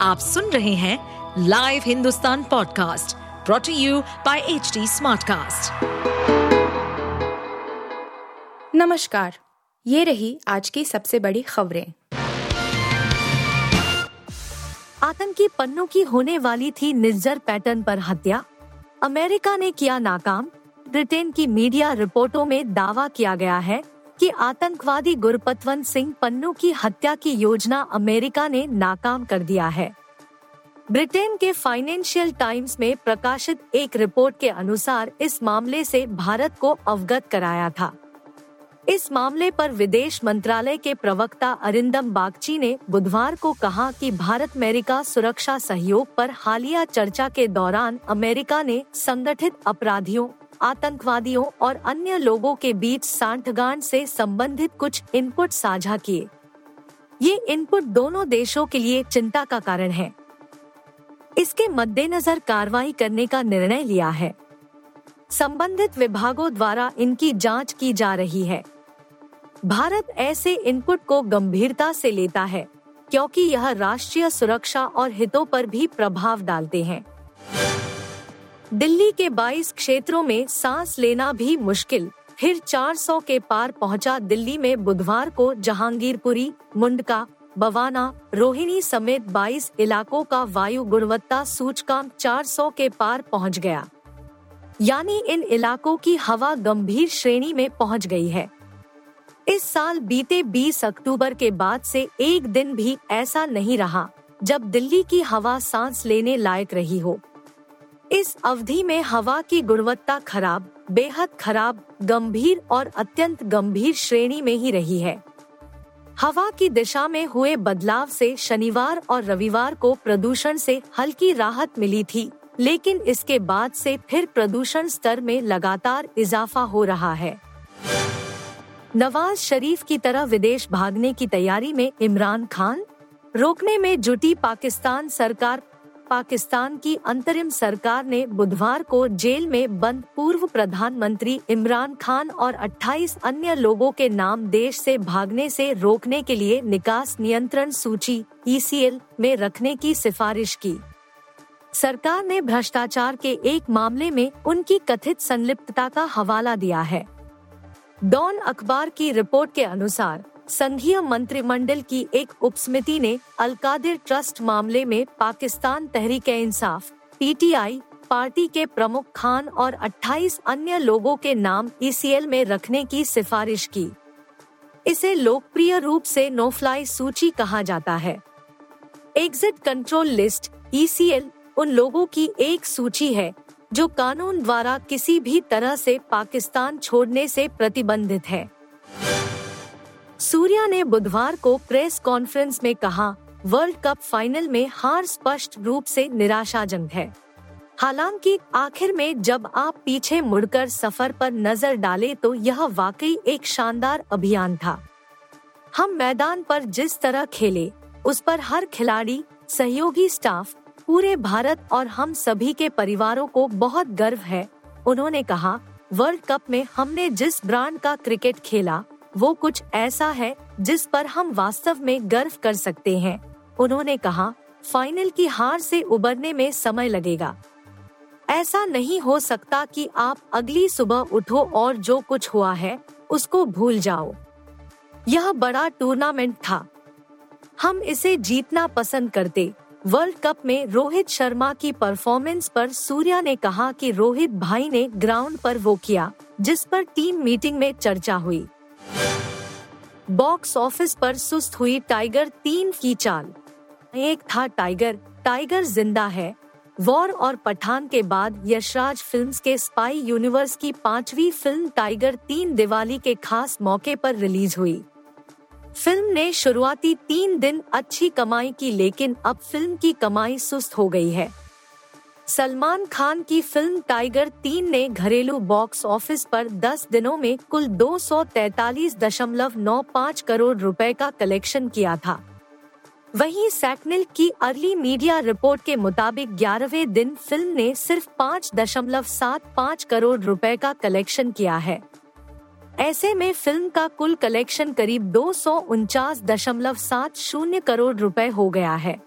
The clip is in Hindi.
आप सुन रहे हैं live Hindustan podcast brought to you by H Smartcast. नमस्कार ये रही आज की सबसे बड़ी खबरें। आतंकी पन्नों की होने वाली थी निज्जर पैटर्न पर हत्या। अमेरिका ने किया नाकाम। ब्रिटेन की मीडिया रिपोर्टों में दावा किया गया है कि आतंकवादी गुरपतवंत सिंह पन्नू की हत्या की योजना अमेरिका ने नाकाम कर दिया है। ब्रिटेन के फाइनेंशियल टाइम्स में प्रकाशित एक रिपोर्ट के अनुसार इस मामले से भारत को अवगत कराया था। इस मामले पर विदेश मंत्रालय के प्रवक्ता अरिंदम बागची ने बुधवार को कहा कि भारत अमेरिका सुरक्षा सहयोग पर हालिया चर्चा के दौरान अमेरिका ने संगठित अपराधियों आतंकवादियों और अन्य लोगों के बीच सांठगांठ से संबंधित कुछ इनपुट साझा किए। ये इनपुट दोनों देशों के लिए चिंता का कारण है। इसके मद्देनजर कार्रवाई करने का निर्णय लिया है। संबंधित विभागों द्वारा इनकी जाँच की जा रही है। भारत ऐसे इनपुट को गंभीरता से लेता है, क्योंकि यह राष्ट्रीय सुरक्षा और हितों पर भी प्रभाव डालते हैं। दिल्ली के 22 क्षेत्रों में सांस लेना भी मुश्किल। फिर 400 के पार पहुँचा दिल्ली में बुधवार को जहांगीरपुरी, मुंडका, बवाना, रोहिणी समेत 22 इलाकों का वायु गुणवत्ता सूचकांक 400 के पार पहुँच गया। यानी इन इलाकों की हवा गंभीर श्रेणी में पहुँच गई है। इस साल बीते 20 अक्टूबर के बाद से एक दिन भी ऐसा नहीं रहा जब दिल्ली की हवा सांस लेने लायक रही हो। इस अवधि में हवा की गुणवत्ता खराब, बेहद खराब, गंभीर और अत्यंत गंभीर श्रेणी में ही रही है। हवा की दिशा में हुए बदलाव से शनिवार और रविवार को प्रदूषण से हल्की राहत मिली थी, लेकिन इसके बाद से फिर प्रदूषण स्तर में लगातार इजाफा हो रहा है। नवाज़ शरीफ की तरह विदेश भागने की तैयारी में इमरान खान? रोकने में जुटी पाकिस्तान सरकार पाकिस्तान की अंतरिम सरकार ने बुधवार को जेल में बंद पूर्व प्रधानमंत्री इमरान खान और 28 अन्य लोगों के नाम देश से भागने से रोकने के लिए निकास नियंत्रण सूची ई में रखने की सिफारिश की। सरकार ने भ्रष्टाचार के एक मामले में उनकी कथित संलिप्तता का हवाला दिया है। डॉन अखबार की रिपोर्ट के अनुसार संघीय मंत्रिमंडल की एक उपसमिति ने अलकादिर ट्रस्ट मामले में पाकिस्तान तहरीक इंसाफ, पीटीआई, पार्टी के प्रमुख खान और 28 अन्य लोगों के नाम ईसीएल में रखने की सिफारिश की। इसे लोकप्रिय रूप से नो फ्लाई सूची कहा जाता है। एग्जिट कंट्रोल लिस्ट, ईसीएल, उन लोगों की एक सूची है, जो कानून द्वारा किसी भी तरह से पाकिस्तान छोड़ने से प्रतिबंधित है। सूर्या ने बुधवार को प्रेस कॉन्फ्रेंस में कहा, वर्ल्ड कप फाइनल में हार स्पष्ट रूप से निराशाजनक है। हालाँकि, आखिर में जब आप पीछे मुड़कर सफ़र पर नज़र डाले तो यह वाकई एक शानदार अभियान था। हम मैदान पर जिस तरह खेले, उस पर हर खिलाड़ी, सहयोगी स्टाफ, पूरे भारत और हम सभी के परिवारों को बहुत गर्व है। उन्होंने कहा, वर्ल्ड कप में हमने जिस ब्रांड का क्रिकेट खेला वो कुछ ऐसा है जिस पर हम वास्तव में गर्व कर सकते हैं। उन्होंने कहा, फाइनल की हार से उबरने में समय लगेगा। ऐसा नहीं हो सकता कि आप अगली सुबह उठो और जो कुछ हुआ है, उसको भूल जाओ। यह बड़ा टूर्नामेंट था। हम इसे जीतना पसंद करते। वर्ल्ड कप में रोहित शर्मा की परफॉर्मेंस पर सूर्या ने कहा कि रोहित भाई ने ग्राउंड पर वो किया, जिस पर टीम मीटिंग में चर्चा हुई। बॉक्स ऑफ़िस पर सुस्त हुई टाइगर तीन की चाल। एक था टाइगर टाइगर ज़िंदा है। वॉर और पठान के बाद यशराज फिल्म्स के स्पाई यूनिवर्स की पांचवी फ़िल्म टाइगर तीन दिवाली के खास मौके पर रिलीज़ हुई। फ़िल्म ने शुरुआती तीन दिन अच्छी कमाई की, लेकिन अब फ़िल्म की कमाई सुस्त हो गई है। सलमान खान की फ़िल्म टाइगर तीन ने घरेलू बॉक्स ऑफ़िस पर 10 दिनों में कुल 243.95 करोड़ रुपए का कलेक्शन किया था। वहीं सैकनिल की अर्ली मीडिया रिपोर्ट के मुताबिक ग्यारहवें दिन फ़िल्म ने सिर्फ़ पाँच दशमलव सात पाँच करोड़ रुपए का कलेक्शन किया है। ऐसे में फ़िल्म का कुल कलेक्शन करीब दो करोड़ रुपए हो गया है।